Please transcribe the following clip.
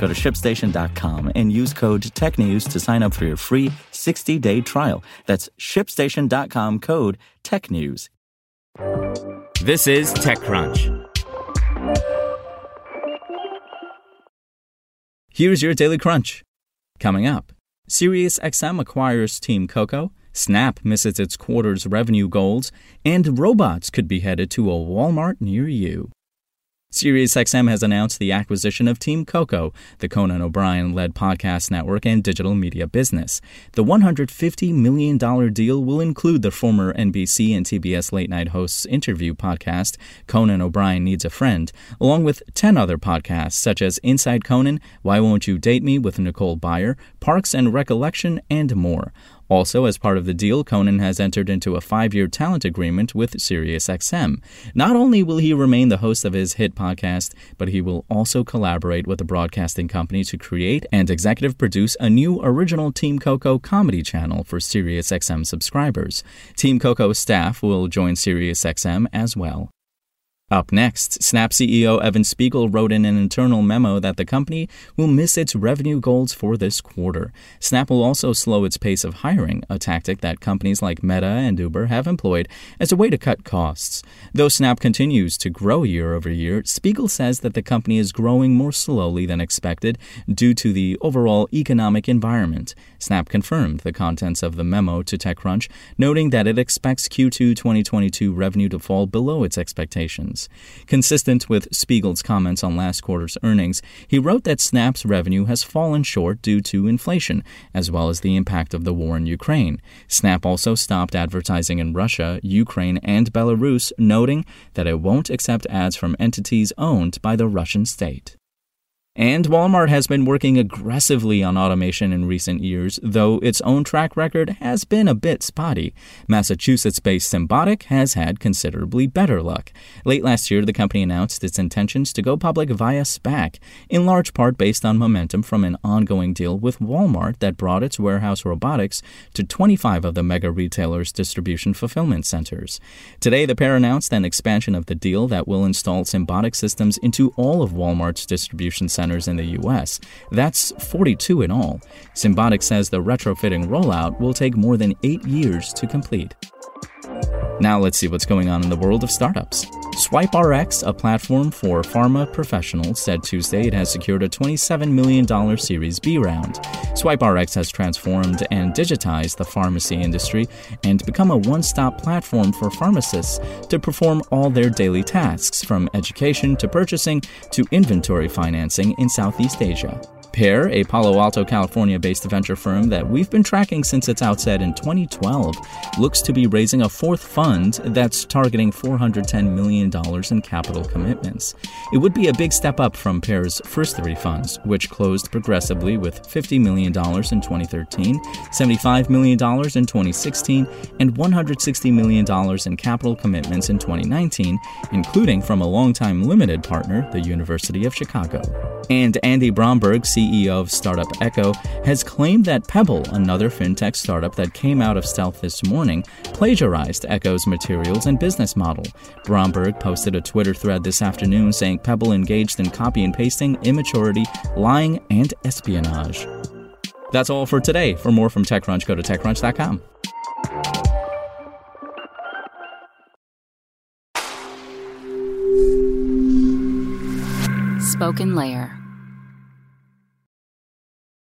Go to shipstation.com and use code TechNews to sign up for your free 60 day trial. That's shipstation.com code TechNews. This is TechCrunch. Here's your Daily Crunch. Coming up, SiriusXM acquires Team Coco, Snap misses its quarter's revenue goals, and robots could be headed to a Walmart near you. SiriusXM has announced the acquisition of Team Coco, the Conan O'Brien led podcast network and digital media business. The $150 million deal will include the former NBC and TBS late night hosts interview podcast, Conan O'Brien Needs a Friend, along with 10 other podcasts such as Inside Conan, Why Won't You Date Me with Nicole Byer, Parks and Recollection, and more. Also, as part of the deal, Conan has entered into a five year talent agreement with SiriusXM. Not only will he remain the host of his hit podcast, but he will also collaborate with the broadcasting company to create and executive produce a new original Team Coco comedy channel for SiriusXM subscribers. Team Coco staff will join SiriusXM as well. Up next, Snap CEO Evan Spiegel wrote in an internal memo that the company will miss its revenue goals for this quarter. Snap will also slow its pace of hiring, a tactic that companies like Meta and Uber have employed as a way to cut costs. Though Snap continues to grow year over year, Spiegel says that the company is growing more slowly than expected due to the overall economic environment. Snap confirmed the contents of the memo to TechCrunch, noting that it expects Q2 2022 revenue to fall below its expectations Consistent with Spiegel's comments on last quarter's earnings, he wrote that Snap's revenue has fallen short due to inflation, as well as the impact of the war in Ukraine. Snap also stopped advertising in Russia, Ukraine, and Belarus, noting that it won't accept ads from entities owned by the Russian state. And Walmart has been working aggressively on automation in recent years, though its own track record has been a bit spotty. Massachusetts based Symbotic has had considerably better luck. Late last year, the company announced its intentions to go public via SPAC, in large part based on momentum from an ongoing deal with Walmart that brought its warehouse robotics to 25 of the mega retailers' distribution fulfillment centers. Today, the pair announced an expansion of the deal that will install Symbotic systems into all of Walmart's distribution centers centers in the U.S. That's 42 in all. Symbotic says the retrofitting rollout will take more than eight years to complete. Now let's see what's going on in the world of startups. SwipeRx, a platform for pharma professionals, said Tuesday it has secured a $27 million Series B round. SwipeRx has transformed and digitized the pharmacy industry and become a one stop platform for pharmacists to perform all their daily tasks, from education to purchasing to inventory financing in Southeast Asia. Pear, a Palo Alto, California based venture firm that we've been tracking since its outset in 2012, looks to be raising a fourth fund that's targeting $410 million in capital commitments. It would be a big step up from Pear's first three funds, which closed progressively with $50 million in 2013, $75 million in 2016, and $160 million in capital commitments in 2019, including from a longtime limited partner, the University of Chicago. And Andy Bromberg, CEO of startup Eco, has claimed that Pebble, another fintech startup that came out of stealth this morning, plagiarized Eco's materials and business model. Bromberg posted a Twitter thread this afternoon saying Pebble engaged in copy and pasting, immaturity, lying, and espionage. That's all for today. For more from TechCrunch, go to TechCrunch.com. Spoken Layer